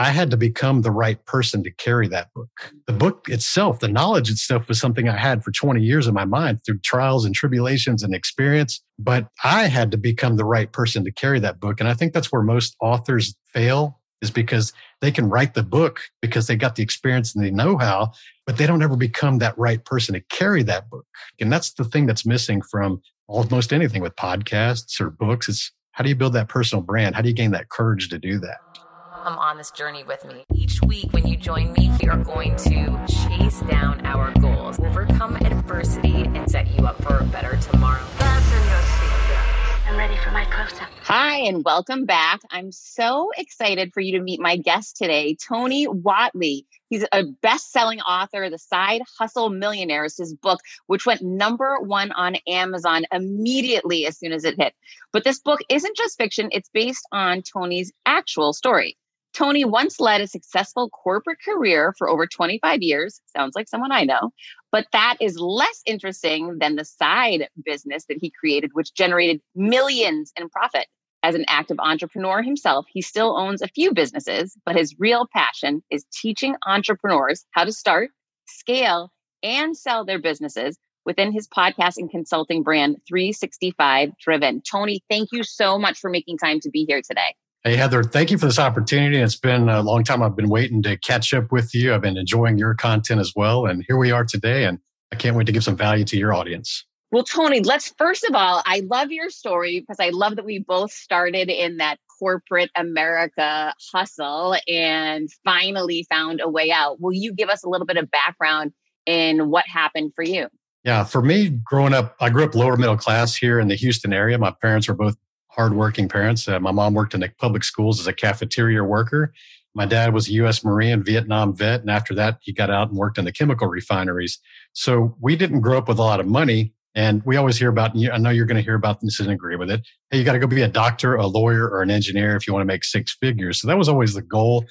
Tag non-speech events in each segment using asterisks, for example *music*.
I had to become the right person to carry that book. The book itself, the knowledge itself was something I had for 20 years in my mind through trials and tribulations and experience. But I had to become the right person to carry that book. And I think that's where most authors fail is because they can write the book because they got the experience and the know how, but they don't ever become that right person to carry that book. And that's the thing that's missing from almost anything with podcasts or books. It's how do you build that personal brand? How do you gain that courage to do that? Come on this journey with me. Each week, when you join me, we are going to chase down our goals, overcome adversity, and set you up for a better tomorrow. I'm ready for my close up. Hi, and welcome back. I'm so excited for you to meet my guest today, Tony Whatley. He's a best selling author, The Side Hustle Millionaires, his book, which went number one on Amazon immediately as soon as it hit. But this book isn't just fiction, it's based on Tony's actual story. Tony once led a successful corporate career for over 25 years. Sounds like someone I know. But that is less interesting than the side business that he created, which generated millions in profit. As an active entrepreneur himself, he still owns a few businesses, but his real passion is teaching entrepreneurs how to start, scale, and sell their businesses within his podcast and consulting brand 365 Driven. Tony, thank you so much for making time to be here today. Hey, Heather, thank you for this opportunity. It's been a long time I've been waiting to catch up with you. I've been enjoying your content as well. And here we are today, and I can't wait to give some value to your audience. Well, Tony, let's first of all, I love your story because I love that we both started in that corporate America hustle and finally found a way out. Will you give us a little bit of background in what happened for you? Yeah, for me, growing up, I grew up lower middle class here in the Houston area. My parents were both hardworking parents. Uh, my mom worked in the public schools as a cafeteria worker. My dad was a U.S. Marine, Vietnam vet, and after that, he got out and worked in the chemical refineries. So we didn't grow up with a lot of money. And we always hear about, I know you're going to hear about this and agree with it. Hey, you got to go be a doctor, a lawyer, or an engineer if you want to make six figures. So that was always the goal.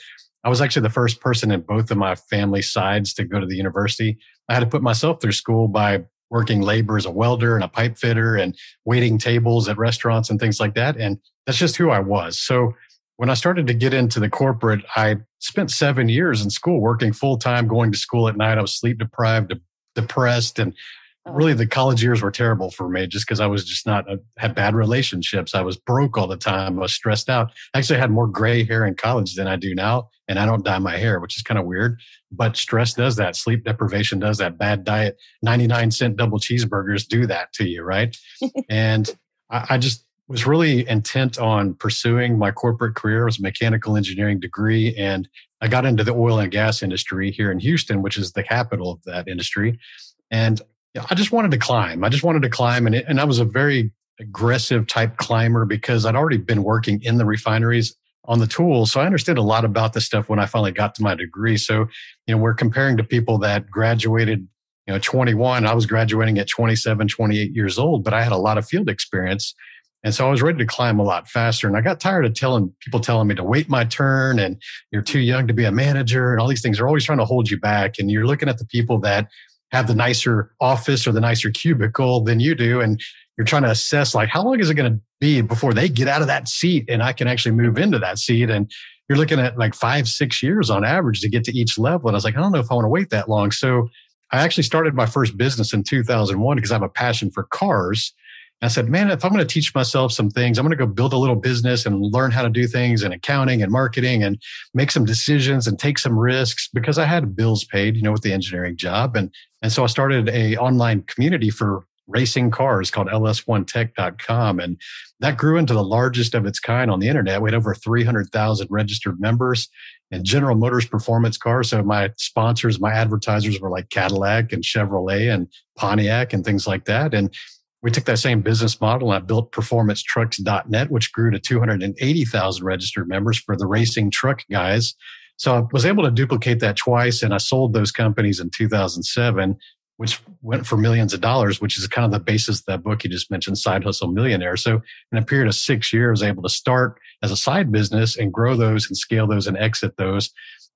I was actually the first person in both of my family sides to go to the university. I had to put myself through school by working labor as a welder and a pipe fitter and waiting tables at restaurants and things like that. And that's just who I was. So when I started to get into the corporate, I spent seven years in school working full time, going to school at night. I was sleep deprived, depressed, and really the college years were terrible for me just because I was just not uh, had bad relationships. I was broke all the time. I was stressed out. I Actually, had more gray hair in college than I do now, and I don't dye my hair, which is kind of weird. But stress does that. Sleep deprivation does that. Bad diet, ninety nine cent double cheeseburgers do that to you, right? *laughs* and I, I just was really intent on pursuing my corporate career. It was a mechanical engineering degree, and I got into the oil and gas industry here in Houston, which is the capital of that industry. And I just wanted to climb. I just wanted to climb, and it, and I was a very aggressive type climber because I'd already been working in the refineries on the tools, so I understood a lot about this stuff when I finally got to my degree. So, you know, we're comparing to people that graduated, you know, 21. I was graduating at 27, 28 years old, but I had a lot of field experience. And so I was ready to climb a lot faster. And I got tired of telling people telling me to wait my turn and you're too young to be a manager and all these things. They're always trying to hold you back. And you're looking at the people that have the nicer office or the nicer cubicle than you do. And you're trying to assess like how long is it going to be before they get out of that seat and I can actually move into that seat. And you're looking at like five, six years on average to get to each level. And I was like, I don't know if I want to wait that long. So I actually started my first business in 2001 because I have a passion for cars. I said, man, if I'm going to teach myself some things, I'm going to go build a little business and learn how to do things in accounting and marketing and make some decisions and take some risks because I had bills paid, you know, with the engineering job. And, and so I started a online community for racing cars called ls1tech.com. And that grew into the largest of its kind on the internet. We had over 300,000 registered members and General Motors performance cars. So my sponsors, my advertisers were like Cadillac and Chevrolet and Pontiac and things like that. And we took that same business model and I built performancetrucks.net, which grew to 280,000 registered members for the racing truck guys. So I was able to duplicate that twice and I sold those companies in 2007, which went for millions of dollars, which is kind of the basis of that book you just mentioned, Side Hustle Millionaire. So in a period of six years, able to start as a side business and grow those and scale those and exit those.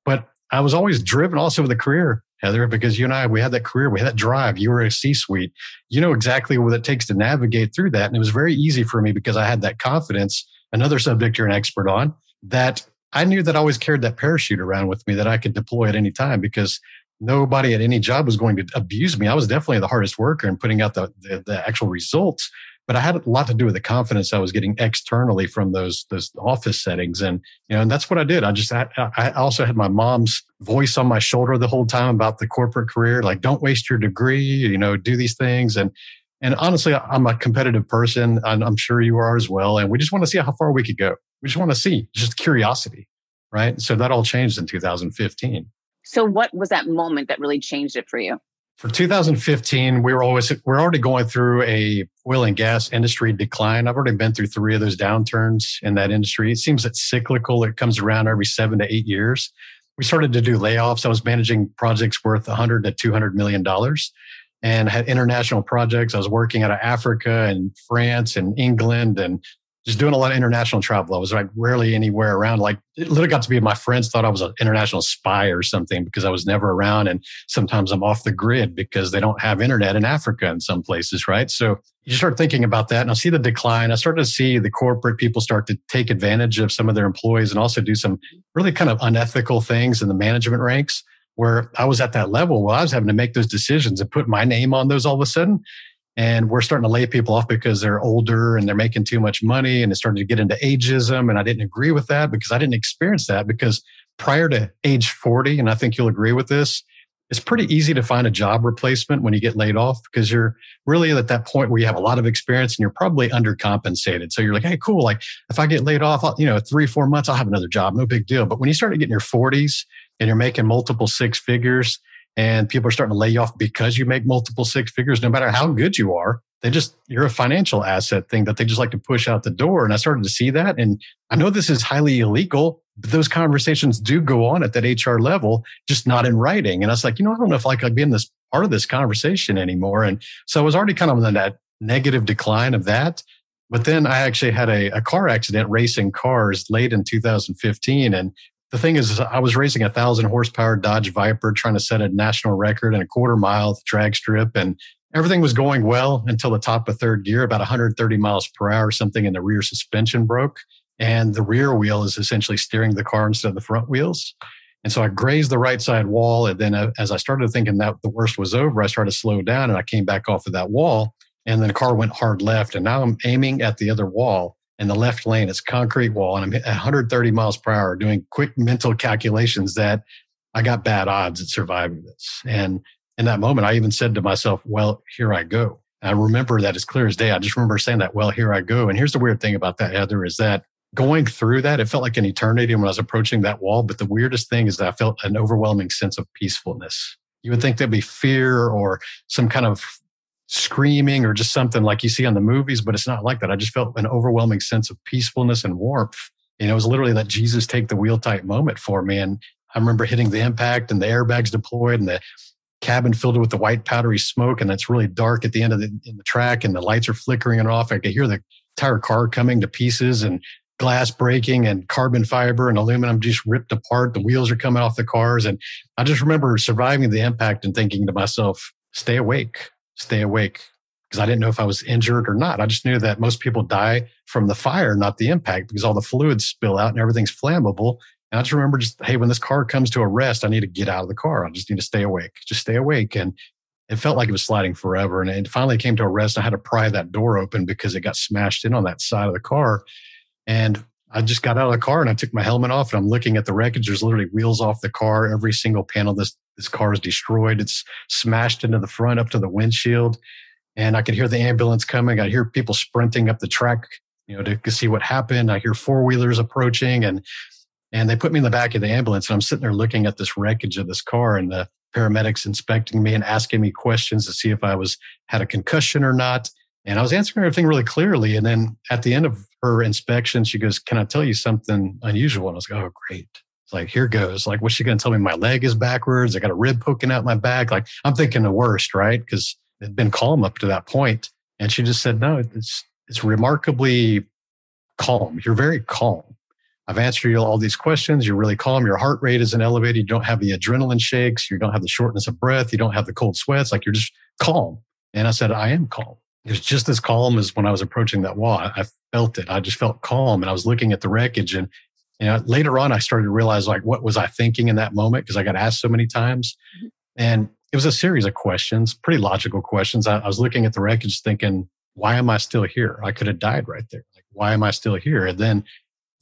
But I was always driven also with a career Heather, because you and I, we had that career, we had that drive. You were a C suite. You know exactly what it takes to navigate through that. And it was very easy for me because I had that confidence, another subject you're an expert on, that I knew that I always carried that parachute around with me that I could deploy at any time because nobody at any job was going to abuse me. I was definitely the hardest worker in putting out the, the, the actual results but I had a lot to do with the confidence I was getting externally from those those office settings, and you know, and that's what I did. I just I, I also had my mom's voice on my shoulder the whole time about the corporate career, like don't waste your degree, you know, do these things, and and honestly, I'm a competitive person, and I'm sure you are as well, and we just want to see how far we could go. We just want to see, just curiosity, right? So that all changed in 2015. So, what was that moment that really changed it for you? for 2015 we were always we're already going through a oil and gas industry decline. I've already been through three of those downturns in that industry. It seems it's cyclical. It comes around every seven to eight years. We started to do layoffs. I was managing projects worth 100 to 200 million dollars and had international projects. I was working out of africa and france and england and just doing a lot of international travel. I was like rarely anywhere around. Like it literally got to be my friends thought I was an international spy or something because I was never around. And sometimes I'm off the grid because they don't have internet in Africa in some places, right? So you start thinking about that and I see the decline. I start to see the corporate people start to take advantage of some of their employees and also do some really kind of unethical things in the management ranks where I was at that level. Well, I was having to make those decisions and put my name on those all of a sudden and we're starting to lay people off because they're older and they're making too much money and it's starting to get into ageism. And i didn't agree with that because i didn't experience that because prior to age 40 and i think you'll agree with this it's pretty easy to find a job replacement when you get laid off because you're really at that point where you have a lot of experience and you're probably undercompensated. So you're like hey cool. Like if i get laid off I'll, you know three four months i'll have another job. No big deal. But when you start to get in your 40s and you're making multiple six figures and people are starting to lay you off because you make multiple six figures, no matter how good you are. They just, you're a financial asset thing that they just like to push out the door. And I started to see that. And I know this is highly illegal, but those conversations do go on at that HR level, just not in writing. And I was like, you know, I don't know if I could be in this part of this conversation anymore. And so I was already kind of in that negative decline of that. But then I actually had a, a car accident racing cars late in 2015. And the thing is, I was racing a thousand horsepower Dodge Viper, trying to set a national record in a quarter mile drag strip, and everything was going well until the top of third gear, about 130 miles per hour. Something in the rear suspension broke, and the rear wheel is essentially steering the car instead of the front wheels. And so I grazed the right side wall, and then uh, as I started thinking that the worst was over, I started to slow down, and I came back off of that wall, and then the car went hard left, and now I'm aiming at the other wall in the left lane. It's concrete wall, and I'm at 130 miles per hour doing quick mental calculations that I got bad odds at surviving this. And in that moment, I even said to myself, well, here I go. I remember that as clear as day. I just remember saying that, well, here I go. And here's the weird thing about that, Heather, is that going through that, it felt like an eternity when I was approaching that wall. But the weirdest thing is that I felt an overwhelming sense of peacefulness. You would think there'd be fear or some kind of screaming or just something like you see on the movies, but it's not like that. I just felt an overwhelming sense of peacefulness and warmth. And it was literally that Jesus take the wheel type moment for me. And I remember hitting the impact and the airbags deployed and the cabin filled with the white powdery smoke. And it's really dark at the end of the, in the track and the lights are flickering and off. I could hear the entire car coming to pieces and glass breaking and carbon fiber and aluminum just ripped apart. The wheels are coming off the cars. And I just remember surviving the impact and thinking to myself, stay awake stay awake because I didn't know if I was injured or not. I just knew that most people die from the fire, not the impact, because all the fluids spill out and everything's flammable. And I just remember just, hey, when this car comes to a rest, I need to get out of the car. I just need to stay awake, just stay awake. And it felt like it was sliding forever. And it finally came to a rest. I had to pry that door open because it got smashed in on that side of the car. And I just got out of the car and I took my helmet off and I'm looking at the wreckage. There's literally wheels off the car. Every single panel this this car is destroyed. It's smashed into the front up to the windshield. And I could hear the ambulance coming. I hear people sprinting up the track, you know, to, see what happened. I hear four wheelers approaching and and they put me in the back of the ambulance and I'm sitting there looking at this wreckage of this car and the paramedics inspecting me and asking me questions to see if I was had a concussion or not. And I was answering everything really clearly. And then at the end of her inspection, she goes, Can I tell you something unusual? And I was like, Oh, great It's like, here goes. Like, what's she going to tell me? My leg is backwards. I got a rib poking out my back. Like, I'm thinking the worst, right? Because it'd been calm up to that point. And she just said, no, it's, it's remarkably calm. You're very calm. I've answered you all these questions. You're really calm. Your heart rate isn't elevated. You don't have the adrenaline shakes. You don't have the shortness of breath. You don't have the cold sweats. Like you're just calm. And I said, I am calm. It was just as calm as when I was approaching that wall. I, I felt it. I just felt calm and I was looking at the wreckage and You know, later on, I started to realize like what was I thinking in that moment because I got asked so many times, mm-hmm. and it was a series of questions, pretty logical questions. I, I was looking at the wreckage, thinking, "Why am I still here? I could have died right there. Like, why am I still here?" And then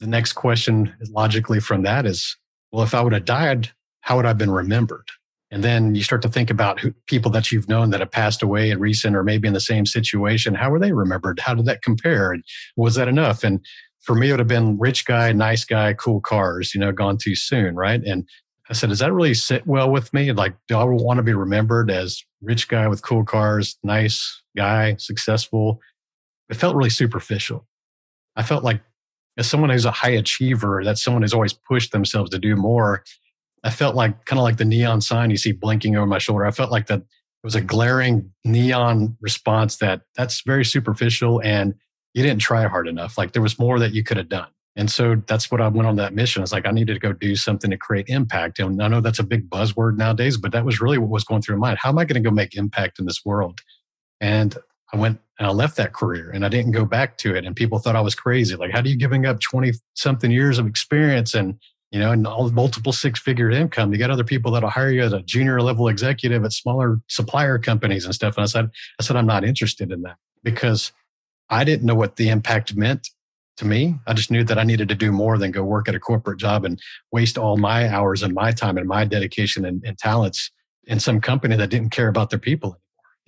the next question, logically from that, is, "Well, if I would have died, how would I have been remembered?" And then you start to think about who, people that you've known that have passed away in recent or maybe in the same situation. How were they remembered? How did that compare? And was that enough? And for me, it would have been rich guy, nice guy, cool cars, you know, gone too soon. Right. And I said, does that really sit well with me? Like, do I want to be remembered as rich guy with cool cars, nice guy, successful? It felt really superficial. I felt like as someone who's a high achiever, that's someone who's always pushed themselves to do more. I felt like kind of like the neon sign you see blinking over my shoulder. I felt like that it was a glaring neon response that that's very superficial and you didn't try hard enough. Like there was more that you could have done. And so that's what I went on that mission. It's like I needed to go do something to create impact. And I know that's a big buzzword nowadays, but that was really what was going through my mind. How am I going to go make impact in this world? And I went and I left that career and I didn't go back to it. And people thought I was crazy. Like, how do you giving up 20 something years of experience and you know, and all multiple six figure income. You got other people that'll hire you as a junior level executive at smaller supplier companies and stuff. And I said, I said, I'm not interested in that because I didn't know what the impact meant to me. I just knew that I needed to do more than go work at a corporate job and waste all my hours and my time and my dedication and, and talents in some company that didn't care about their people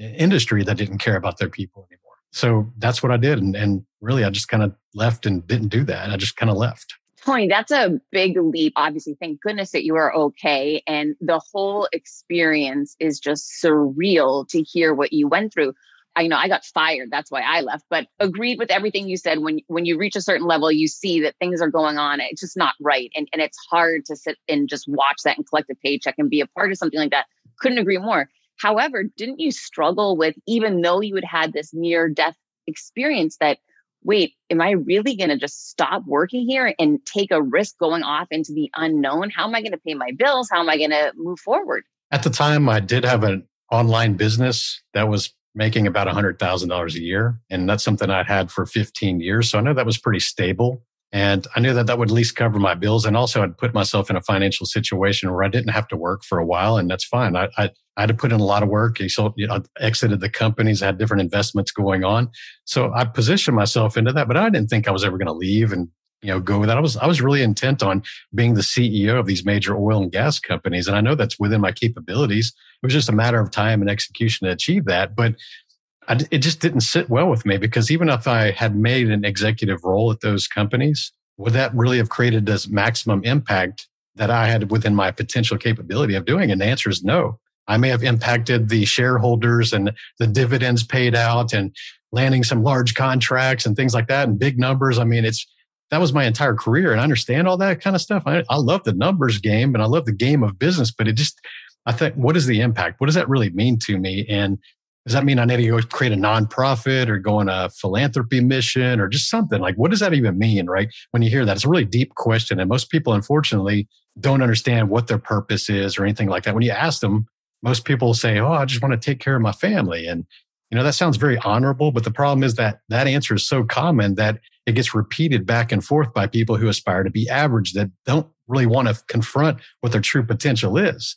anymore, industry that didn't care about their people anymore. So that's what I did. And, and really, I just kind of left and didn't do that. I just kind of left. Tony, that's a big leap. Obviously, thank goodness that you are okay. And the whole experience is just surreal to hear what you went through. I know I got fired. That's why I left, but agreed with everything you said. When when you reach a certain level, you see that things are going on. It's just not right. And, and it's hard to sit and just watch that and collect a paycheck and be a part of something like that. Couldn't agree more. However, didn't you struggle with, even though you had had this near death experience, that wait, am I really going to just stop working here and take a risk going off into the unknown? How am I going to pay my bills? How am I going to move forward? At the time, I did have an online business that was making about $100,000 a year. And that's something I'd had for 15 years. So I know that was pretty stable. And I knew that that would at least cover my bills. And also, I'd put myself in a financial situation where I didn't have to work for a while. And that's fine. I, I, I had to put in a lot of work. I you know, exited the companies, I had different investments going on. So I positioned myself into that, but I didn't think I was ever going to leave and you know go with that. I was I was really intent on being the CEO of these major oil and gas companies, and I know that's within my capabilities. It was just a matter of time and execution to achieve that. But I, it just didn't sit well with me because even if I had made an executive role at those companies, would that really have created this maximum impact that I had within my potential capability of doing? And the answer is no. I may have impacted the shareholders and the dividends paid out and landing some large contracts and things like that and big numbers. I mean, it's that was my entire career and I understand all that kind of stuff. I, I love the numbers game and I love the game of business, but it just, I think, what is the impact? What does that really mean to me? And does that mean I need to go create a nonprofit or go on a philanthropy mission or just something? Like, what does that even mean, right? When you hear that, it's a really deep question. And most people, unfortunately, don't understand what their purpose is or anything like that. When you ask them, most people say, Oh, I just want to take care of my family. And, you know, that sounds very honorable. But the problem is that that answer is so common that it gets repeated back and forth by people who aspire to be average that don't really want to confront what their true potential is.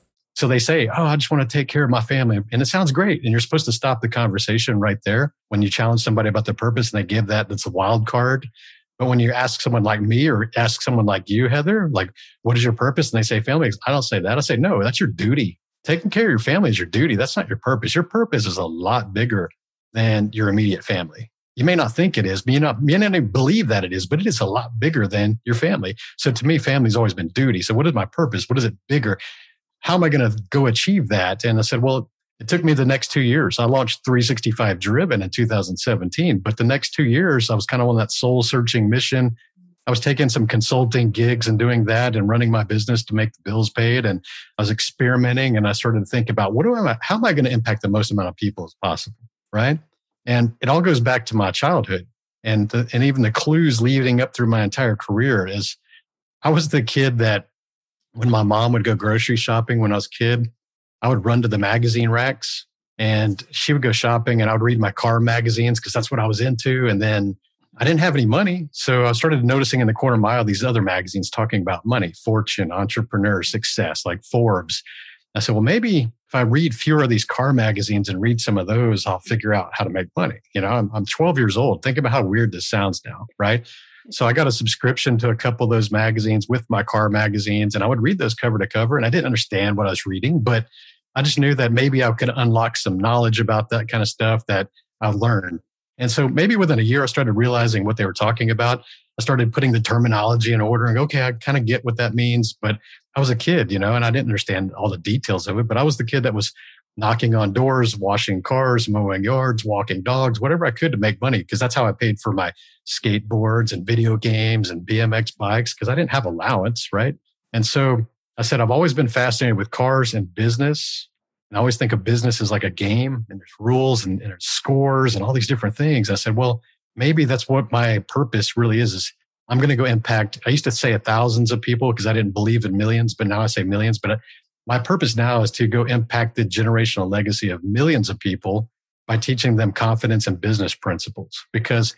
So they say, Oh, I just want to take care of my family. And it sounds great. And you're supposed to stop the conversation right there when you challenge somebody about their purpose and they give that, that's a wild card. But when you ask someone like me or ask someone like you, Heather, like, what is your purpose? And they say family. I don't say that. I say, no, that's your duty. Taking care of your family is your duty. That's not your purpose. Your purpose is a lot bigger than your immediate family. You may not think it is, but you not, may not even believe that it is, but it is a lot bigger than your family. So to me, family's always been duty. So what is my purpose? What is it bigger? How am I going to go achieve that? And I said, well, it took me the next two years. I launched 365 Driven in 2017, but the next two years, I was kind of on that soul searching mission. I was taking some consulting gigs and doing that and running my business to make the bills paid. And I was experimenting and I started to think about what do I, how am I going to impact the most amount of people as possible? Right. And it all goes back to my childhood and, the, and even the clues leading up through my entire career is I was the kid that when my mom would go grocery shopping when I was a kid, I would run to the magazine racks and she would go shopping and I would read my car magazines because that's what I was into. And then I didn't have any money. So I started noticing in the corner mile these other magazines talking about money, fortune, entrepreneur, success, like Forbes. I said, well, maybe if I read fewer of these car magazines and read some of those, I'll figure out how to make money. You know, I'm, I'm 12 years old. Think about how weird this sounds now, right? So I got a subscription to a couple of those magazines with my car magazines, and I would read those cover to cover. And I didn't understand what I was reading, but I just knew that maybe I could unlock some knowledge about that kind of stuff that I've learned. And so maybe within a year, I started realizing what they were talking about. I started putting the terminology in order and okay, I kind of get what that means. But I was a kid, you know, and I didn't understand all the details of it. But I was the kid that was knocking on doors, washing cars, mowing yards, walking dogs, whatever I could to make money because that's how I paid for my skateboards and video games and BMX bikes because I didn't have allowance, right? And so I said, I've always been fascinated with cars and business. And I always think of business as like a game and there's rules and, and there's scores and all these different things. I said, well, maybe that's what my purpose really is, is I'm going to go impact. I used to say thousands of people because I didn't believe in millions, but now I say millions. But my purpose now is to go impact the generational legacy of millions of people by teaching them confidence and business principles because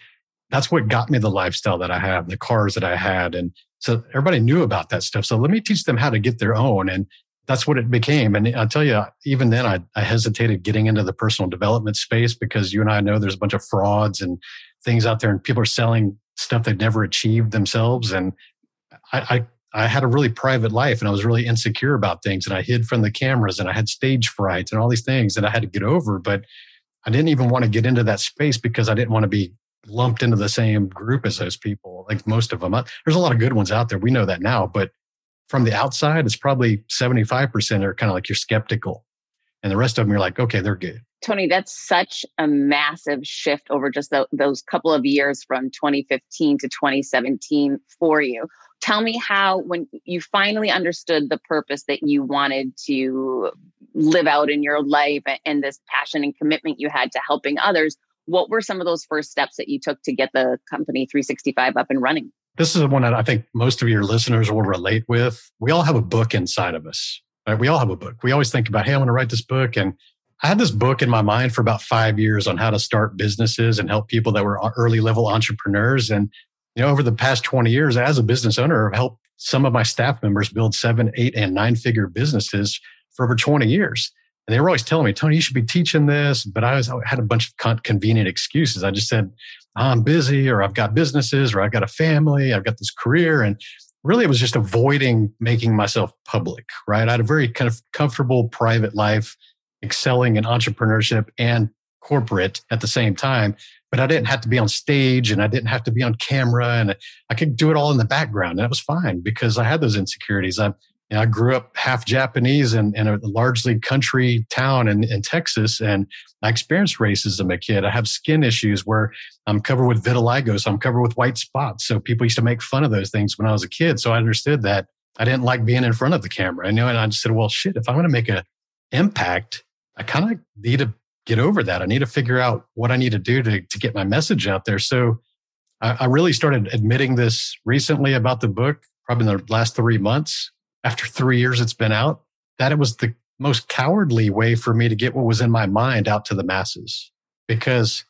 that's what got me the lifestyle that I have, the cars that I had. And so everybody knew about that stuff. So let me teach them how to get their own. And that's what it became. And I'll tell you, even then I, I hesitated getting into the personal development space because you and I know there's a bunch of frauds and things out there and people are selling stuff they've never achieved themselves. And I, I I had a really private life and I was really insecure about things and I hid from the cameras and I had stage fright and all these things that I had to get over. But I didn't even want to get into that space because I didn't want to be lumped into the same group as those people, like most of them. There's a lot of good ones out there. We know that now, but from the outside, it's probably 75% are kind of like you're skeptical. And the rest of them, you're like, okay, they're good. Tony, that's such a massive shift over just the, those couple of years from 2015 to 2017 for you tell me how when you finally understood the purpose that you wanted to live out in your life and this passion and commitment you had to helping others what were some of those first steps that you took to get the company 365 up and running? This is the one that i think most of your listeners will relate with. We all have a book inside of us right? We all have a book. We always think about hey i want to write this book. And I had this book in my mind for about five years on how to start businesses and help people that were uh, early level entrepreneurs. And you know, over the past 20 years as a business owner, I've helped some of my staff members build seven, eight, and nine figure businesses for over 20 years. And they were always telling me, Tony, you should be teaching this. But I, was, I had a bunch of con- convenient excuses. I just said, I'm busy, or I've got businesses, or I've got a family, I've got this career. And really, it was just avoiding making myself public, right? I had a very kind of comfortable private life, excelling in entrepreneurship and corporate at the same time but I didn't have to be on stage and I didn't have to be on camera and I could do it all in the background. And it was fine because I had those insecurities. I, you know, I grew up half Japanese in, in a largely country town in, in Texas and I experienced racism a kid. I have skin issues where I'm covered with vitiligo. So I'm covered with white spots. So people used to make fun of those things when I was a kid. So I understood that I didn't like being in front of the camera. I know, and I just said, well, shit, if I'm going to make an impact, I kind of need to get over that. I need to figure out what I need to do to, to get my message out there. So I, I really started admitting this recently about the book, probably in the last three months, after three years it's been out, that it was the most cowardly way for me to get what was in my mind out to the masses because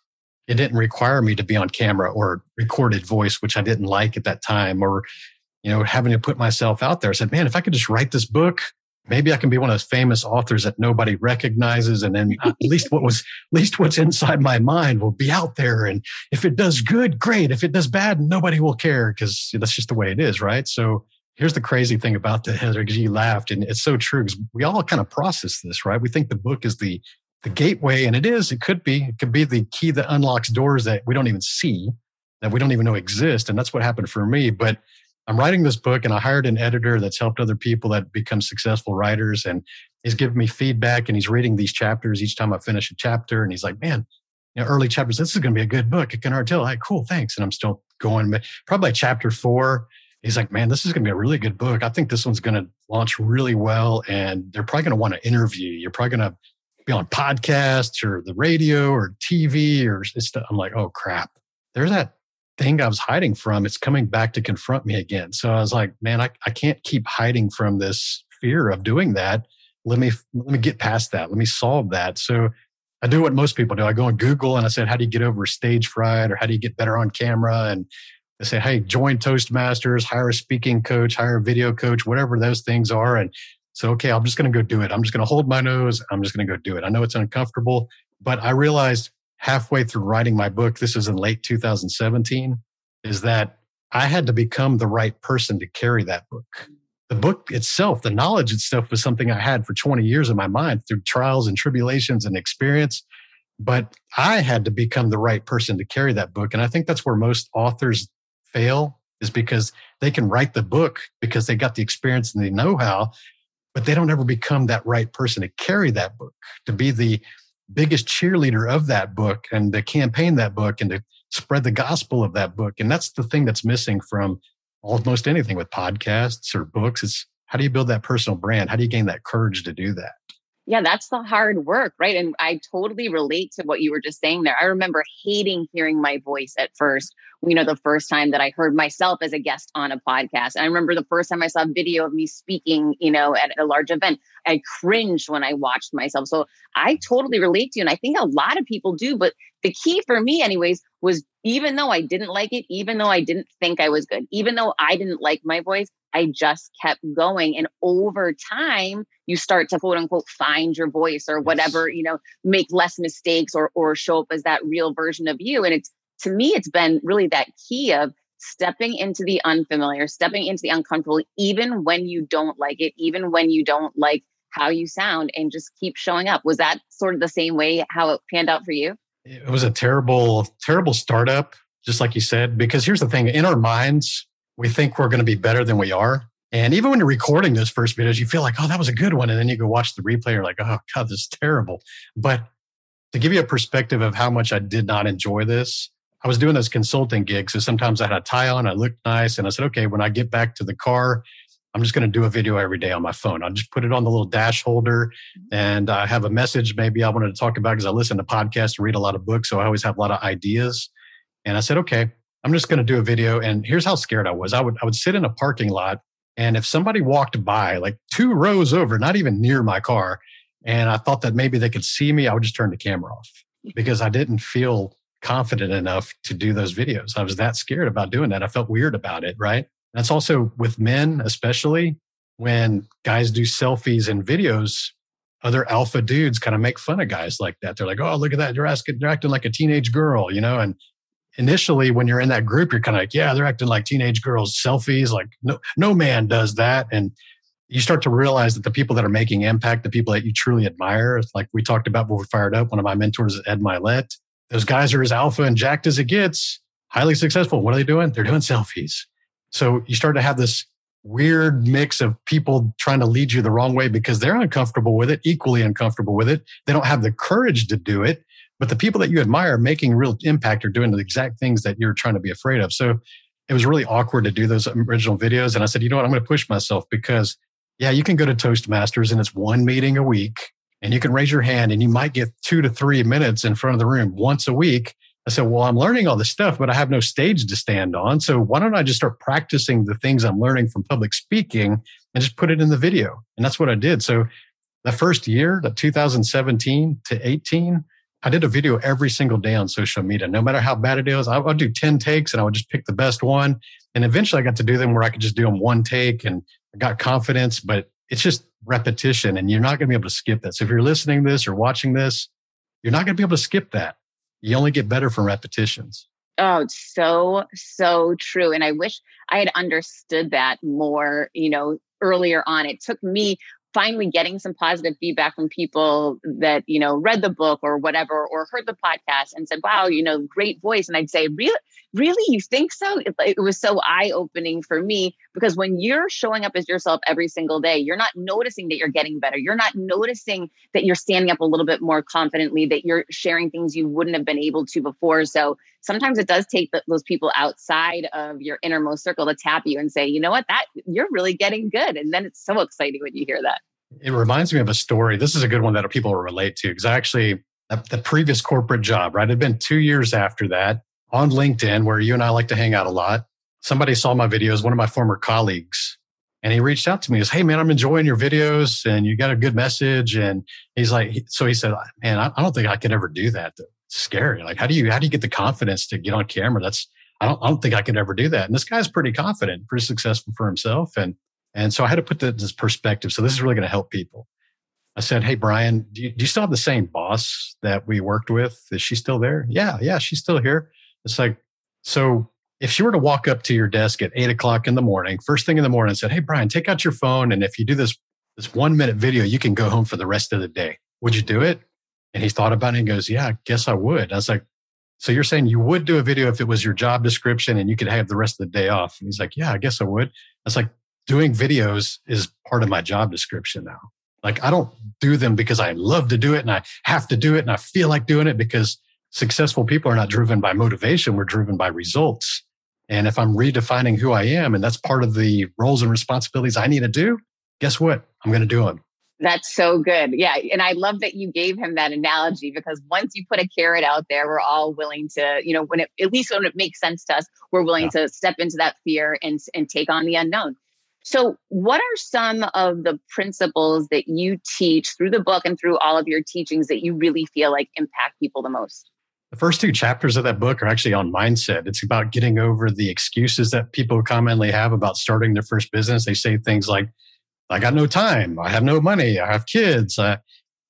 it didn't require me to be on camera or recorded voice, which I didn't like at that time, or, you know, having to put myself out there. I said, man, if I could just write this book, maybe I can be one of those famous authors that nobody recognizes. And then at least what was, at least what's inside my mind will be out there. And if it does good, great. If it does bad, nobody will care because that's just the way it is. Right. So here's the crazy thing about the Heather, you laughed and it's so true because we all kind of process this, right? We think the book is the, the gateway and it is, it could be, it could be the key that unlocks doors that we don't even see, that we don't even know exist. And that's what happened for me. But I'm writing this book and I hired an editor that's helped other people that become successful writers. And he's giving me feedback and he's reading these chapters each time I finish a chapter. And he's like, man, you know, early chapters, this is going to be a good book. I can already tell. Like, cool, thanks. And I'm still going, but probably chapter four, he's like, man, this is going to be a really good book. I think this one's going to launch really well. And they're probably going to want to interview you. You're probably going to be on podcasts or the radio or TV or stuff. I'm like, oh crap. There's that thing I was hiding from, it's coming back to confront me again. So I was like, man, I, I can't keep hiding from this fear of doing that. Let me let me get past that. Let me solve that. So I do what most people do. I go on Google and I said, how do you get over stage fright or how do you get better on camera? And I say, hey, join Toastmasters, hire a speaking coach, hire a video coach, whatever those things are. And so, okay, I'm just going to go do it. I'm just going to hold my nose. I'm just going to go do it. I know it's uncomfortable, but I realized halfway through writing my book, this is in late 2017, is that I had to become the right person to carry that book. The book itself, the knowledge itself was something I had for 20 years in my mind through trials and tribulations and experience. But I had to become the right person to carry that book. And I think that's where most authors fail is because they can write the book because they got the experience and the know how, but they don't ever become that right person to carry that book, to be the biggest cheerleader of that book and to campaign that book and to spread the gospel of that book. And that's the thing that's missing from almost anything with podcasts or books. It's how do you build that personal brand? How do you gain that courage to do that? Yeah, that's the hard work, right? And I totally relate to what you were just saying there. I remember hating hearing my voice at first. You know, the first time that I heard myself as a guest on a podcast. I remember the first time I saw a video of me speaking, you know, at a large event. I cringed when I watched myself. So I totally relate to you. And I think a lot of people do. But the key for me, anyways, was even though I didn't like it, even though I didn't think I was good, even though I didn't like my voice, I just kept going. And over time, you start to quote unquote find your voice or whatever, you know, make less mistakes or or show up as that real version of you. And it's to me, it's been really that key of stepping into the unfamiliar, stepping into the uncomfortable, even when you don't like it, even when you don't like how you sound, and just keep showing up. Was that sort of the same way how it panned out for you? It was a terrible, terrible startup, just like you said, because here's the thing in our minds, we think we're going to be better than we are. And even when you're recording those first videos, you feel like, oh, that was a good one. And then you go watch the replay, you're like, oh, God, this is terrible. But to give you a perspective of how much I did not enjoy this, I was doing those consulting gigs. So sometimes I had a tie on, I looked nice. And I said, okay, when I get back to the car, I'm just going to do a video every day on my phone. I'll just put it on the little dash holder and I have a message maybe I wanted to talk about because I listen to podcasts and read a lot of books. So I always have a lot of ideas. And I said, okay, I'm just going to do a video. And here's how scared I was. I would, I would sit in a parking lot. And if somebody walked by like two rows over, not even near my car, and I thought that maybe they could see me, I would just turn the camera off *laughs* because I didn't feel confident enough to do those videos. I was that scared about doing that. I felt weird about it, right? That's also with men, especially when guys do selfies and videos, other alpha dudes kind of make fun of guys like that. They're like, oh, look at that. You're, asking, you're acting like a teenage girl, you know? And initially, when you're in that group, you're kind of like, yeah, they're acting like teenage girls, selfies. Like, no, no man does that. And you start to realize that the people that are making impact, the people that you truly admire, like we talked about when we fired up, one of my mentors Ed Mylett. Those guys are as alpha and jacked as it gets, highly successful. What are they doing? They're doing selfies. So you start to have this weird mix of people trying to lead you the wrong way because they're uncomfortable with it, equally uncomfortable with it. They don't have the courage to do it. But the people that you admire making real impact are doing the exact things that you're trying to be afraid of. So it was really awkward to do those original videos. And I said, you know what? I'm going to push myself because, yeah, you can go to Toastmasters and it's one meeting a week and you can raise your hand and you might get two to three minutes in front of the room once a week. I said, well, I'm learning all this stuff, but I have no stage to stand on. So why don't I just start practicing the things I'm learning from public speaking and just put it in the video? And that's what I did. So the first year, the 2017 to 18, I did a video every single day on social media. No matter how bad it is, I would do 10 takes and I would just pick the best one. And eventually I got to do them where I could just do them one take and I got confidence, but it's just repetition and you're not going to be able to skip that. So if you're listening to this or watching this, you're not going to be able to skip that you only get better from repetitions. Oh, it's so, so true. And I wish I had understood that more, you know, earlier on. It took me finally getting some positive feedback from people that you know read the book or whatever or heard the podcast and said wow you know great voice. And i'd say really really? You think so? It, it was so eye-opening for me because when you're showing up as yourself every single day you're not noticing that you're getting better. You're not noticing that you're standing up a little bit more confidently that you're sharing things you wouldn't have been able to before. So sometimes it does take the, those people outside of your innermost circle to tap you and say you know what that you're really getting good and then it's so exciting when you hear that it reminds me of a story. This is a good one that people will relate to because actually, the previous corporate job, right? It had been two years after that on LinkedIn, where you and I like to hang out a lot. Somebody saw my videos, one of my former colleagues, and he reached out to me. He goes, Hey, man, I'm enjoying your videos and you got a good message. And he's like, So he said, Man, I don't think I could ever do that. Scary. Like, how do you, how do you get the confidence to get on camera? That's, I don't, I don't think I could ever do that. And this guy's pretty confident, pretty successful for himself. And and so I had to put this perspective. So this is really going to help people. I said, Hey, Brian, do you, do you, still have the same boss that we worked with? Is she still there? Yeah, yeah, she's still here. It's like, so if she were to walk up to your desk at eight o'clock in the morning, first thing in the morning, said, Hey, Brian, take out your phone. And if you do this, this one minute video, you can go home for the rest of the day. Would you do it? And he thought about it and goes, Yeah, I guess I would. I was like, So you're saying you would do a video if it was your job description and you could have the rest of the day off? And he's like, Yeah, I guess I would. I was like, doing videos is part of my job description now. Like I don't do them because I love to do it and I have to do it and I feel like doing it because successful people are not driven by motivation. We're driven by results. And if I'm redefining who I am and that's part of the roles and responsibilities I need to do, guess what? I'm going to do them. That's so good. Yeah. And I love that you gave him that analogy because once you put a carrot out there, we're all willing to, you know, when it, at least when it makes sense to us, we're willing yeah. to step into that fear and, and take on the unknown. So, what are some of the principles that you teach through the book and through all of your teachings that you really feel like impact people the most? The first two chapters of that book are actually on mindset. It's about getting over the excuses that people commonly have about starting their first business. They say things like, I got no time, I have no money, I have kids, I,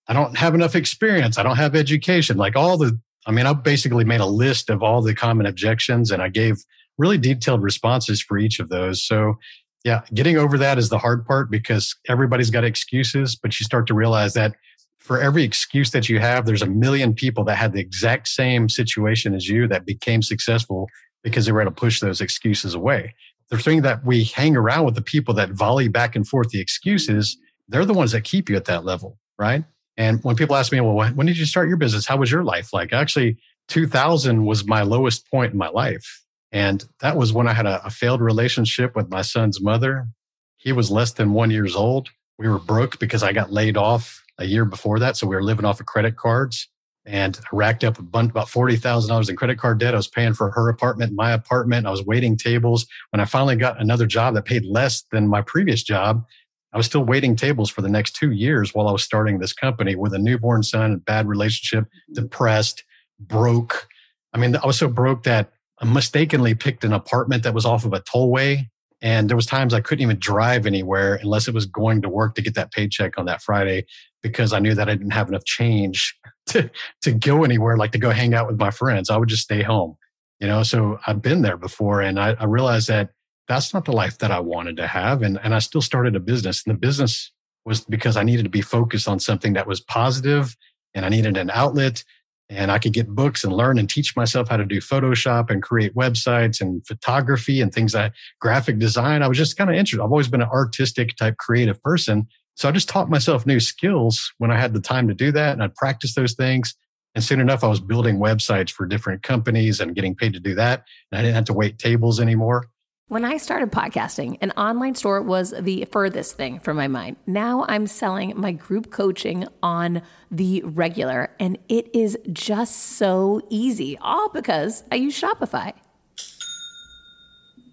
I don't have enough experience, I don't have education. Like all the, I mean, I basically made a list of all the common objections and I gave really detailed responses for each of those. So yeah, getting over that is the hard part because everybody's got excuses, but you start to realize that for every excuse that you have, there's a million people that had the exact same situation as you that became successful because they were able to push those excuses away. The thing that we hang around with the people that volley back and forth the excuses, they're the ones that keep you at that level, right? And when people ask me, well, when did you start your business? How was your life like? Actually, 2000 was my lowest point in my life. And that was when I had a, a failed relationship with my son's mother. He was less than one years old. We were broke because I got laid off a year before that. So we were living off of credit cards and I racked up a bunch, about $40,000 in credit card debt. I was paying for her apartment, my apartment. I was waiting tables. When I finally got another job that paid less than my previous job, I was still waiting tables for the next two years while I was starting this company with a newborn son, a bad relationship, mm-hmm. depressed, broke, I mean, I was so broke that I mistakenly picked an apartment that was off of a tollway. And there was times I couldn't even drive anywhere unless it was going to work to get that paycheck on that Friday because I knew that I didn't have enough change to, to go anywhere, like to go hang out with my friends. I would just stay home, you know? So I've been there before and I, I realized that that's not the life that I wanted to have. And, and I still started a business and the business was because I needed to be focused on something that was positive and I needed an outlet and I could get books and learn and teach myself how to do Photoshop and create websites and photography and things that graphic design. I was just kind of interested. I've always been an artistic type creative person. So I just taught myself new skills when I had the time to do that. And I'd practice those things. And soon enough, I was building websites for different companies and getting paid to do that. And I didn't have to wait tables anymore. When I started podcasting, an online store was the furthest thing from my mind. Now I'm selling my group coaching on the regular, and it is just so easy, all because I use Shopify.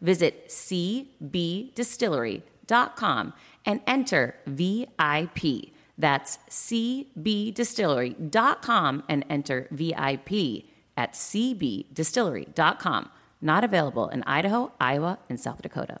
Visit CBDistillery.com and enter VIP. That's cbdistillery.com and enter VIP at cbdistillery.com. Not available in Idaho, Iowa, and South Dakota.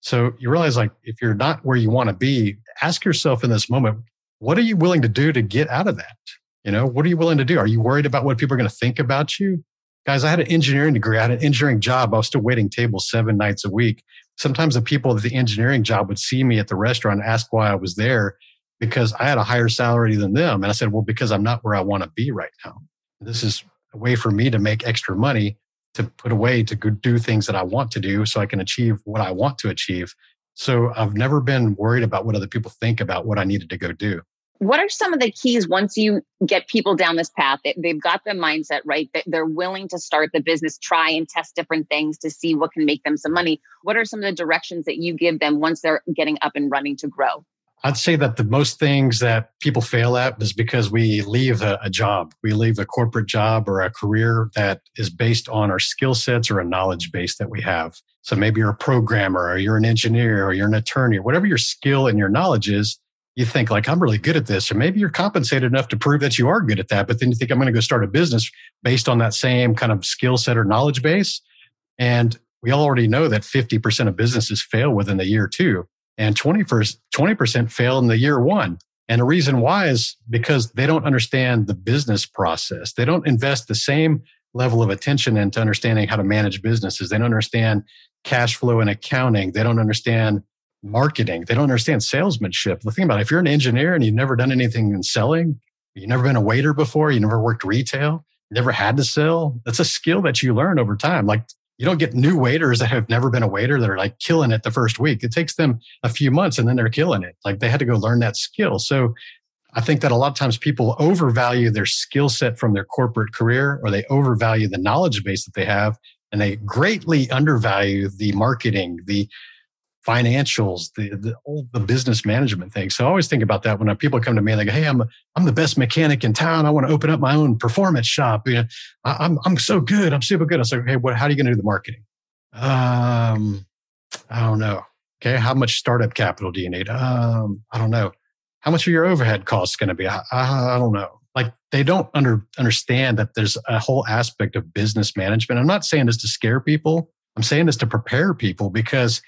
So you realize, like, if you're not where you want to be, ask yourself in this moment, what are you willing to do to get out of that? You know, what are you willing to do? Are you worried about what people are going to think about you? Guys, I had an engineering degree. I had an engineering job. I was still waiting tables seven nights a week. Sometimes the people at the engineering job would see me at the restaurant and ask why I was there because I had a higher salary than them. And I said, well, because I'm not where I want to be right now. This is a way for me to make extra money to put away to do things that I want to do so I can achieve what I want to achieve. So I've never been worried about what other people think about what I needed to go do. What are some of the keys once you get people down this path? They've got the mindset right. that They're willing to start the business, try and test different things to see what can make them some money. What are some of the directions that you give them once they're getting up and running to grow? I'd say that the most things that people fail at is because we leave a, a, job. We leave a corporate job or a career that is based on our skill sets or a knowledge base that we have. So maybe you're a programmer or you're an engineer or you're an attorney, whatever your skill and your knowledge is, you think like, I'm really good at this. Or maybe you're compensated enough to prove that you are good at that. But then you think I'm going to go start a business based on that same kind of skill set or knowledge base. And we already know that 50% of businesses fail within the year two and 20%, 20% fail in the year one. And the reason why is because they don't understand the business process. They don't invest the same level of attention into understanding how to manage businesses. They don't understand cash flow and accounting. They don't understand marketing. They don't understand salesmanship. The thing about it, if you're an engineer and you've never done anything in selling, you've never been a waiter before, you never worked retail, never had to sell, that's a skill that you learn over time. Like you don't get new waiters that have never been a waiter that are like killing it the first week. It takes them a few months and then they're killing it. Like they had to go learn that skill. So I think that a lot of times people overvalue their skill set from their corporate career or they overvalue the knowledge base that they have and they greatly undervalue the marketing, the financials, the, the all the business management things. So I always think about that when people come to me and they go, "Hey, I'm I'm the best mechanic in town. I want to open up my own performance shop. You know, I, am I'm, I'm so good. I'm super good." I say, "Okay, what? How are you going to do the marketing?" Um, I don't know. Okay, how much startup capital do you need? Um, I don't know. How much are your overhead costs going to be? I, I, I don't know. Like they don't under, understand that there's a whole aspect of business management. I'm not saying this to scare people. I'm saying this to prepare people because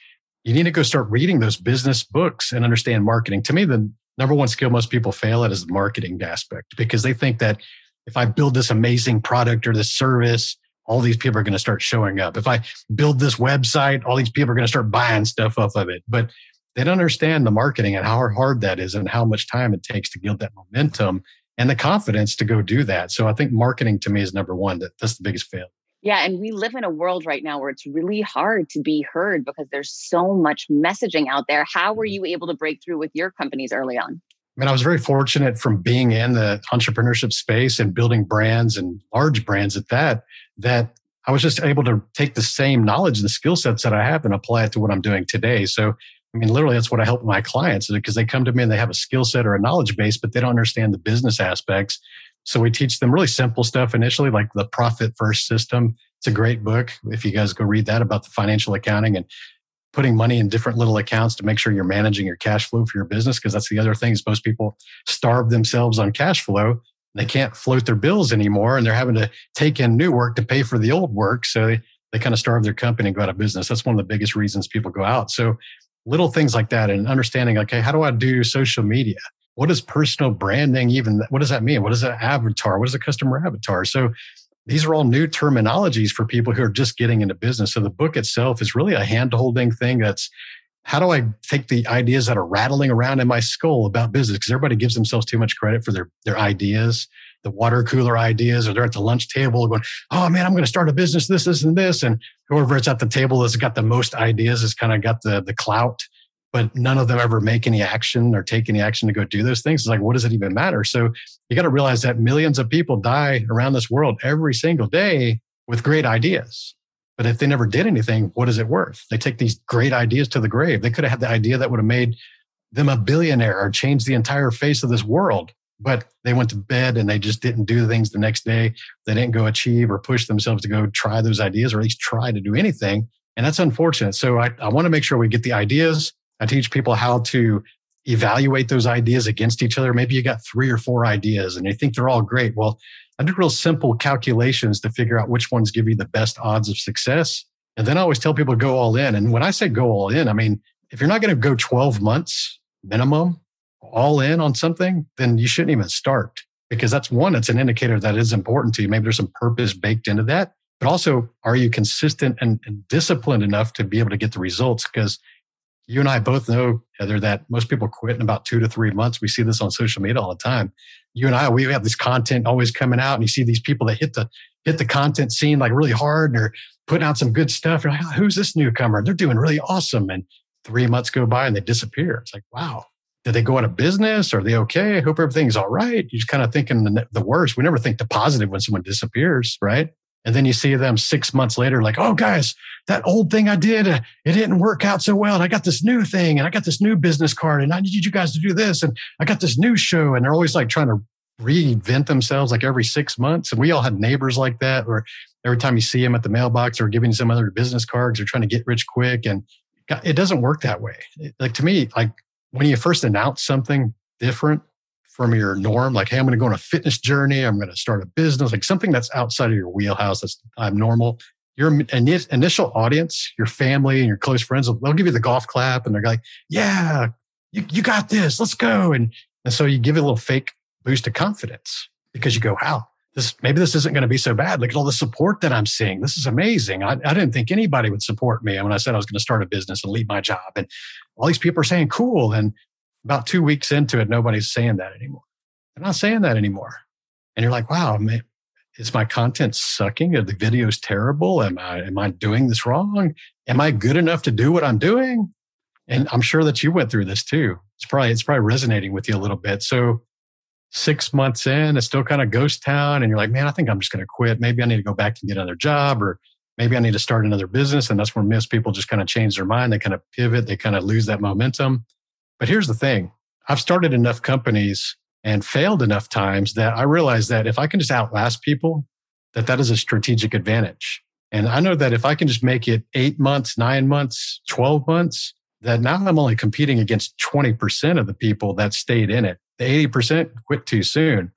you need to go start reading those business books and understand marketing. To me, the number one skill most people fail at is the marketing aspect because they think that if I build this amazing product or this service, all these people are going to start showing up. If I build this website, all these people are going to start buying stuff off of it. But they don't understand the marketing and how hard that is and how much time it takes to build that momentum and the confidence to go do that. So I think marketing to me is number one. That that's the biggest fail. Yeah, and we live in a world right now where it's really hard to be heard because there's so much messaging out there. How were mm-hmm. you able to break through with your companies early on? I mean, I was very fortunate from being in the entrepreneurship space and building brands and large brands at that, that I was just able to take the same knowledge and the skill sets that I have and apply it to what I'm doing today. So, I mean, literally, that's what I help my clients because they come to me and they have a skill set or a knowledge base, but they don't understand the business aspects. So we teach them really simple stuff initially, like the profit first system. It's a great book. If you guys go read that about the financial accounting and putting money in different little accounts to make sure you're managing your cash flow for your business. Because that's the other thing is most people starve themselves on cash flow. They can't float their bills anymore and they're having to take in new work to pay for the old work. So they, they kind of starve their company and go out of business. That's one of the biggest reasons people go out. So little things like that and understanding, okay, how do I do social media? What is personal branding even what does that mean? What is an avatar? What is a customer avatar? So these are all new terminologies for people who are just getting into business. So the book itself is really a hand holding thing that's how do i take the ideas that are rattling around in my skull about business? Because everybody gives themselves too much credit for their their ideas the water cooler ideas or they're at the lunch table going oh man i'm going to start a business this this and this and whoever whoever's at the table that's got the most ideas has kind of got the the clout but none of them ever make any action or take any action to go do those things. It's like, what does it even matter? So you got to realize that millions of people die around this world every single day with great ideas. But if they never did anything, what is it worth? They take these great ideas to the grave. They could have had the idea that would have made them a billionaire or changed the entire face of this world. But they went to bed and they just didn't do the things the next day. They didn't go achieve or push themselves to go try those ideas or at least try to do anything. And that's unfortunate. So I, I want to make sure we get the ideas I teach people how to evaluate those ideas against each other. Maybe you got three or four ideas and you think they're all great. Well, I do real simple calculations to figure out which ones give you the best odds of success. And then I always tell people to go all in. And when I say go all in, I mean, if you're not going to go 12 months minimum all in on something, then you shouldn't even start because that's one, it's an indicator that is important to you. Maybe there's some purpose baked into that. But also, are you consistent and disciplined enough to be able to get the results? Because You and I both know, Heather, that most people quit in about two to three months. We see this on social media all the time. You and I, we have this content always coming out, and you see these people that hit the hit the content scene like really hard, and they're putting out some good stuff. You're like, oh, who's this newcomer? They're doing really awesome. And three months go by and they disappear. It's like, wow, did they go out of business? Are they okay? I hope everything's all right. You're just kind of thinking the, the worst. We never think the positive when someone disappears, right? And then you see them six months later, like, oh, guys, that old thing I did, uh, it didn't work out so well. And I got this new thing and I got this new business card and I need you guys to do this. And I got this new show. And they're always like trying to reinvent themselves like every six months. And we all had neighbors like that, where every time you see them at the mailbox or giving some other business cards or trying to get rich quick. And it doesn't work that way. Like to me, like when you first announce something different from your norm, like, hey, I'm going to go on a fitness journey, I'm going to start a business, like something that's outside of your wheelhouse, that's I'm normal. Your initial audience, your family and your close friends, they'll give you the golf clap and they're like, yeah, you, you got this, let's go. And, and so you give it a little fake boost of confidence because you go, wow, this maybe this isn't going to be so bad. Look at all the support that I'm seeing. This is amazing. I, I didn't think anybody would support me when I said I was going to start a business and leave my job. And all these people are saying cool. And about two weeks into it, nobody's saying that anymore. They're not saying that anymore. And you're like, wow, is my content sucking? Are the videos terrible? Am I am I doing this wrong? Am I good enough to do what I'm doing? And I'm sure that you went through this too. It's probably it's probably resonating with you a little bit. So six months in, it's still kind of ghost town. And you're like, man, I think I'm just going to quit. Maybe I need to go back and get another job, or maybe I need to start another business. And that's where most people just kind of change their mind. They kind of pivot, they kind of lose that momentum. But here's the thing I've started enough companies and failed enough times that I realized that if I can just outlast people, that that is a strategic advantage. And I know that if I can just make it eight months, nine months, 12 months, that now I'm only competing against 20% of the people that stayed in it. The 80% quit too soon.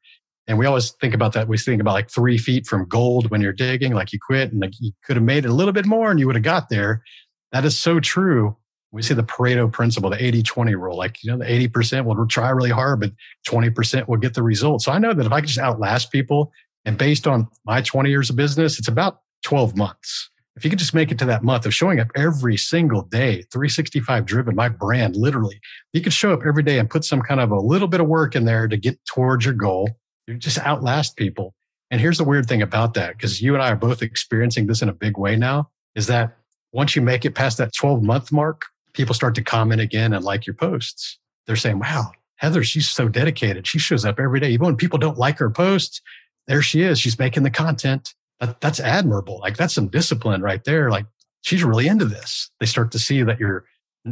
And we always think about that. We think about like three feet from gold when you're digging, like you quit and like you could have made it a little bit more and you would have got there. That is so true. We see the Pareto principle, the 80 20 rule. Like, you know, the 80% will try really hard, but 20% will get the result. So I know that if I can just outlast people and based on my 20 years of business, it's about 12 months if you could just make it to that month of showing up every single day, 365 driven, my brand, literally, you could show up every day and put some kind of a little bit of work in there to get towards your goal. You just outlast people. And here's the weird thing about that, because you and I are both experiencing this in a big way now, is that once you make it past that 12 month mark, people start to comment again and like your posts. They're saying, wow, Heather, she's so dedicated. She shows up every day. Even when people don't like her posts, there she is. She's making the content that, that's admirable. Like that's some discipline right there. Like she's really into this. They start to see that you're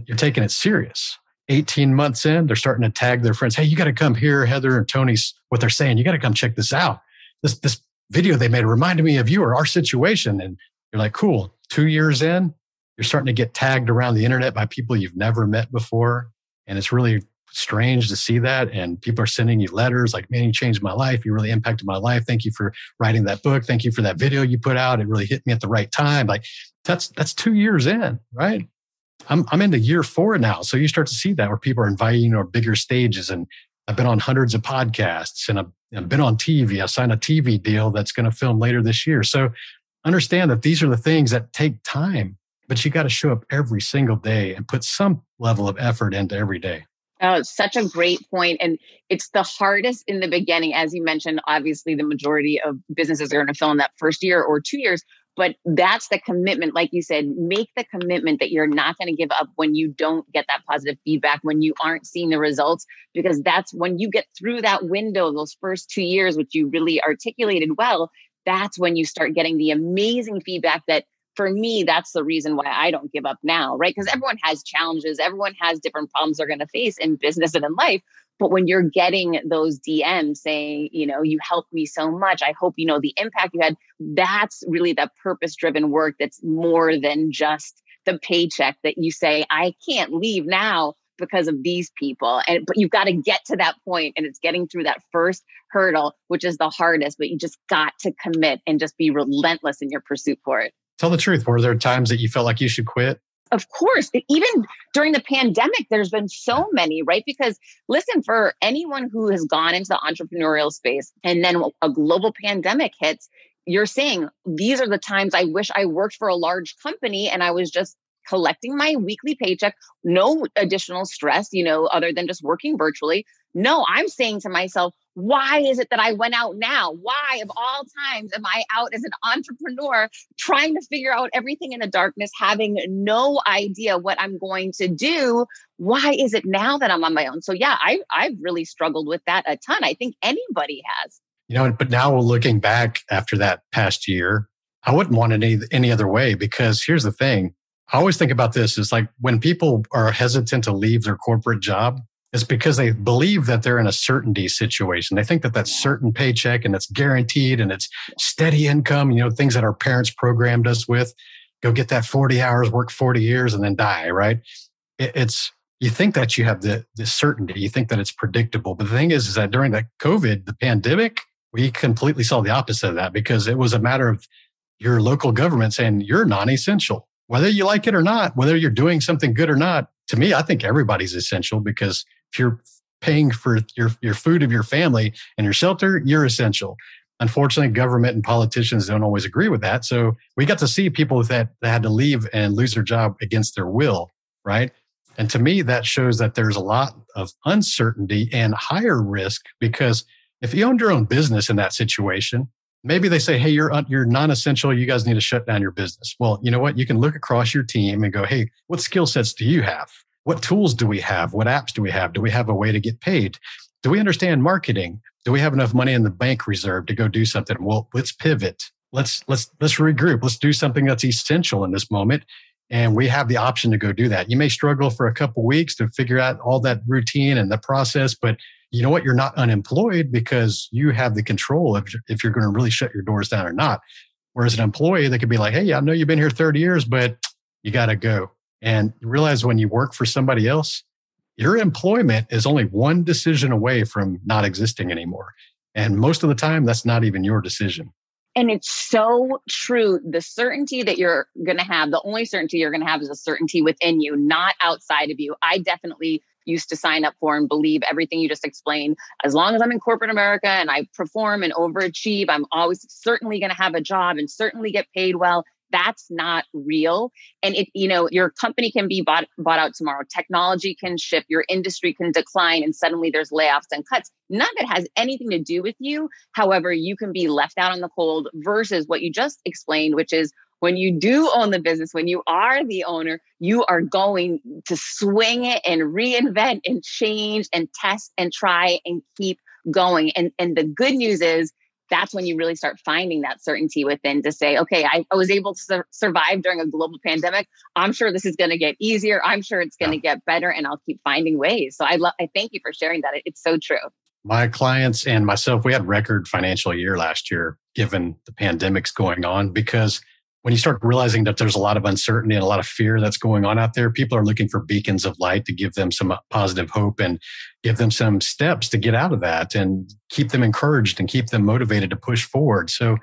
you're taking it serious. 18 months in, they're starting to tag their friends. Hey, you got to come here, Heather and Tony's what they're saying. You got to come check this out. This this video they made reminded me of you or our situation. And you're like, cool. Two years in, you're starting to get tagged around the internet by people you've never met before. And it's really strange to see that. And people are sending you letters like, man, you changed my life. You really impacted my life. Thank you for writing that book. Thank you for that video you put out. It really hit me at the right time. Like that's, that's two years in, right? I'm, I'm into year four now. So you start to see that where people are inviting you to bigger stages. And I've been on hundreds of podcasts and I've, I've been on TV. I signed a TV deal that's going to film later this year. So understand that these are the things that take time, but you got to show up every single day and put some level of effort into every day. Oh, it's such a great point. And it's the hardest in the beginning. As you mentioned, obviously, the majority of businesses are going to fill in that first year or two years. But that's the commitment. Like you said, make the commitment that you're not going to give up when you don't get that positive feedback, when you aren't seeing the results, because that's when you get through that window, those first two years, which you really articulated well, that's when you start getting the amazing feedback that for me, that's the reason why I don't give up now, right? Because everyone has challenges, everyone has different problems they're going to face in business and in life. But when you're getting those DMs saying, you know, you helped me so much, I hope you know the impact you had, that's really the purpose driven work that's more than just the paycheck that you say, I can't leave now because of these people and but you've got to get to that point and it's getting through that first hurdle which is the hardest but you just got to commit and just be relentless in your pursuit for it Tell the truth. Were there times that you felt like you should quit? Of course. Even during the pandemic, there's been so many, right? Because listen, for anyone who has gone into the entrepreneurial space and then a global pandemic hits, you're saying these are the times I wish I worked for a large company and I was just collecting my weekly paycheck, no additional stress, you know, other than just working virtually. No, I'm saying to myself, why is it that I went out now? Why, of all times, am I out as an entrepreneur trying to figure out everything in the darkness, having no idea what I'm going to do? Why is it now that I'm on my own? So, yeah, I, I've really struggled with that a ton. I think anybody has. You know, but now looking back after that past year, I wouldn't want it any, any other way because here's the thing. I always think about this is like when people are hesitant to leave their corporate job, it's because they believe that they're in a certainty situation. They think that that's certain paycheck and it's guaranteed and it's steady income, you know, things that our parents programmed us with. Go get that 40 hours, work 40 years and then die, right? It's, you think that you have the, the certainty, you think that it's predictable. But the thing is, is that during that COVID, the pandemic, we completely saw the opposite of that because it was a matter of your local government saying you're non essential, whether you like it or not, whether you're doing something good or not. To me, I think everybody's essential because if you're paying for your, your food of your family and your shelter, you're essential. Unfortunately, government and politicians don't always agree with that. So we got to see people that, that had to leave and lose their job against their will, right? And to me, that shows that there's a lot of uncertainty and higher risk because if you owned your own business in that situation, maybe they say, "Hey, you're you're non-essential. You guys need to shut down your business." Well, you know what? You can look across your team and go, "Hey, what skill sets do you have? What tools do we have? What apps do we have? Do we have a way to get paid? Do we understand marketing? Do we have enough money in the bank reserve to go do something? Well, let's pivot. Let's let's let's regroup. Let's do something that's essential in this moment." And we have the option to go do that. You may struggle for a couple weeks to figure out all that routine and the process, but you know what? You're not unemployed because you have the control of if you're going to really shut your doors down or not. Whereas an employee, they could be like, hey, I know you've been here 30 years, but you got to go. And you realize when you work for somebody else, your employment is only one decision away from not existing anymore. And most of the time, that's not even your decision. And it's so true. The certainty that you're going to have, the only certainty you're going to have is a certainty within you, not outside of you. I definitely used to sign up for and believe everything you just explained. As long as I'm in corporate America and I perform and overachieve, I'm always certainly going to have a job and certainly get paid well. That's not real. And it, you know, your company can be bought, bought out tomorrow. Technology can shift, your industry can decline, and suddenly there's layoffs and cuts. None of it has anything to do with you. However, you can be left out in the cold versus what you just explained, which is when you do own the business, when you are the owner, you are going to swing it and reinvent and change and test and try and keep going. And, and the good news is that's when you really start finding that certainty within to say, okay, I, I was able to sur- survive during a global pandemic. I'm sure this is going to get easier. I'm sure it's going to yeah. get better, and I'll keep finding ways. So I love, I thank you for sharing that. It's so true. My clients and myself, we had record financial year last year, given the pandemics going on, because when you start realizing that there's a lot of uncertainty and a lot of fear that's going on out there, people are looking for beacons of light to give them some positive hope and give them some steps to get out of that and keep them encouraged and keep them motivated to push forward. So,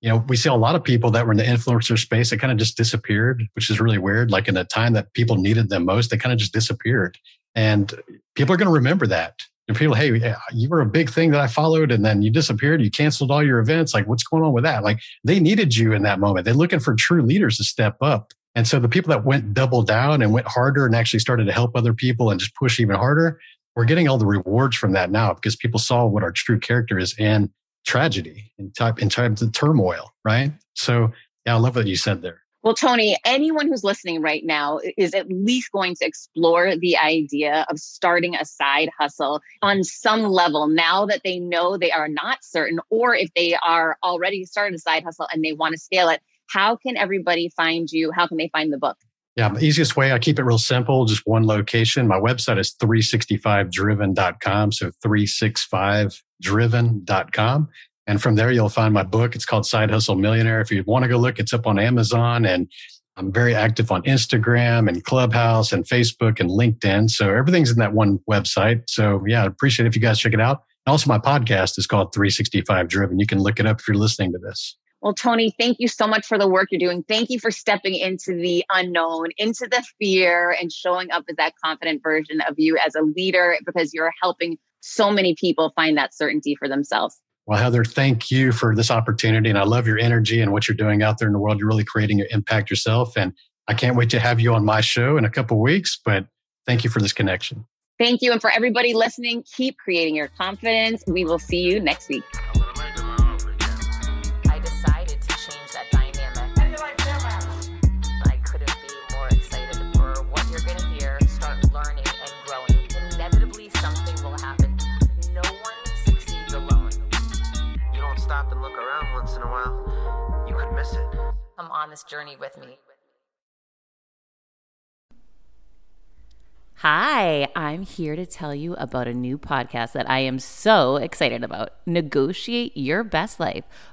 you know, we see a lot of people that were in the influencer space that kind of just disappeared, which is really weird. Like in the time that people needed them most, they kind of just disappeared. And people are going to remember that and people, hey, you were a big thing that I followed, and then you disappeared. You canceled all your events. Like, what's going on with that? Like, they needed you in that moment. They're looking for true leaders to step up. And so the people that went double down and went harder and actually started to help other people and just push even harder, we're getting all the rewards from that now because people saw what our true character is and tragedy in type in times of turmoil, right? So yeah, I love what you said there. Well, Tony, anyone who's listening right now is at least going to explore the idea of starting a side hustle on some level now that they know they are not certain, or if they are already started a side hustle and they want to scale it. How can everybody find you? How can they find the book? Yeah, the easiest way, I keep it real simple, just one location. My website is 365driven.com. So 365driven.com. And from there, you'll find my book. It's called Side Hustle Millionaire. If you want to go look, it's up on Amazon and I'm very active on Instagram and Clubhouse and Facebook and LinkedIn. So everything's in that one website. So yeah, I appreciate it if you guys check it out. And Also, my podcast is called 365 Driven. You can look it up if you're listening to this. Well, Tony, thank you so much for the work you're doing. Thank you for stepping into the unknown, into the fear, and showing up as that confident version of you as a leader because you're helping so many people find that certainty for themselves. Well, Heather, thank you for this opportunity. And I love your energy and what you're doing out there in the world. You're really creating an impact yourself. And I can't wait to have you on my show in a couple weeks, but thank you for this connection. Thank you. And for everybody listening, keep creating your confidence. We will see you next week. Come on this journey with me. Hi, I'm here to tell you about a new podcast that I am so excited about Negotiate Your Best Life,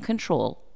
control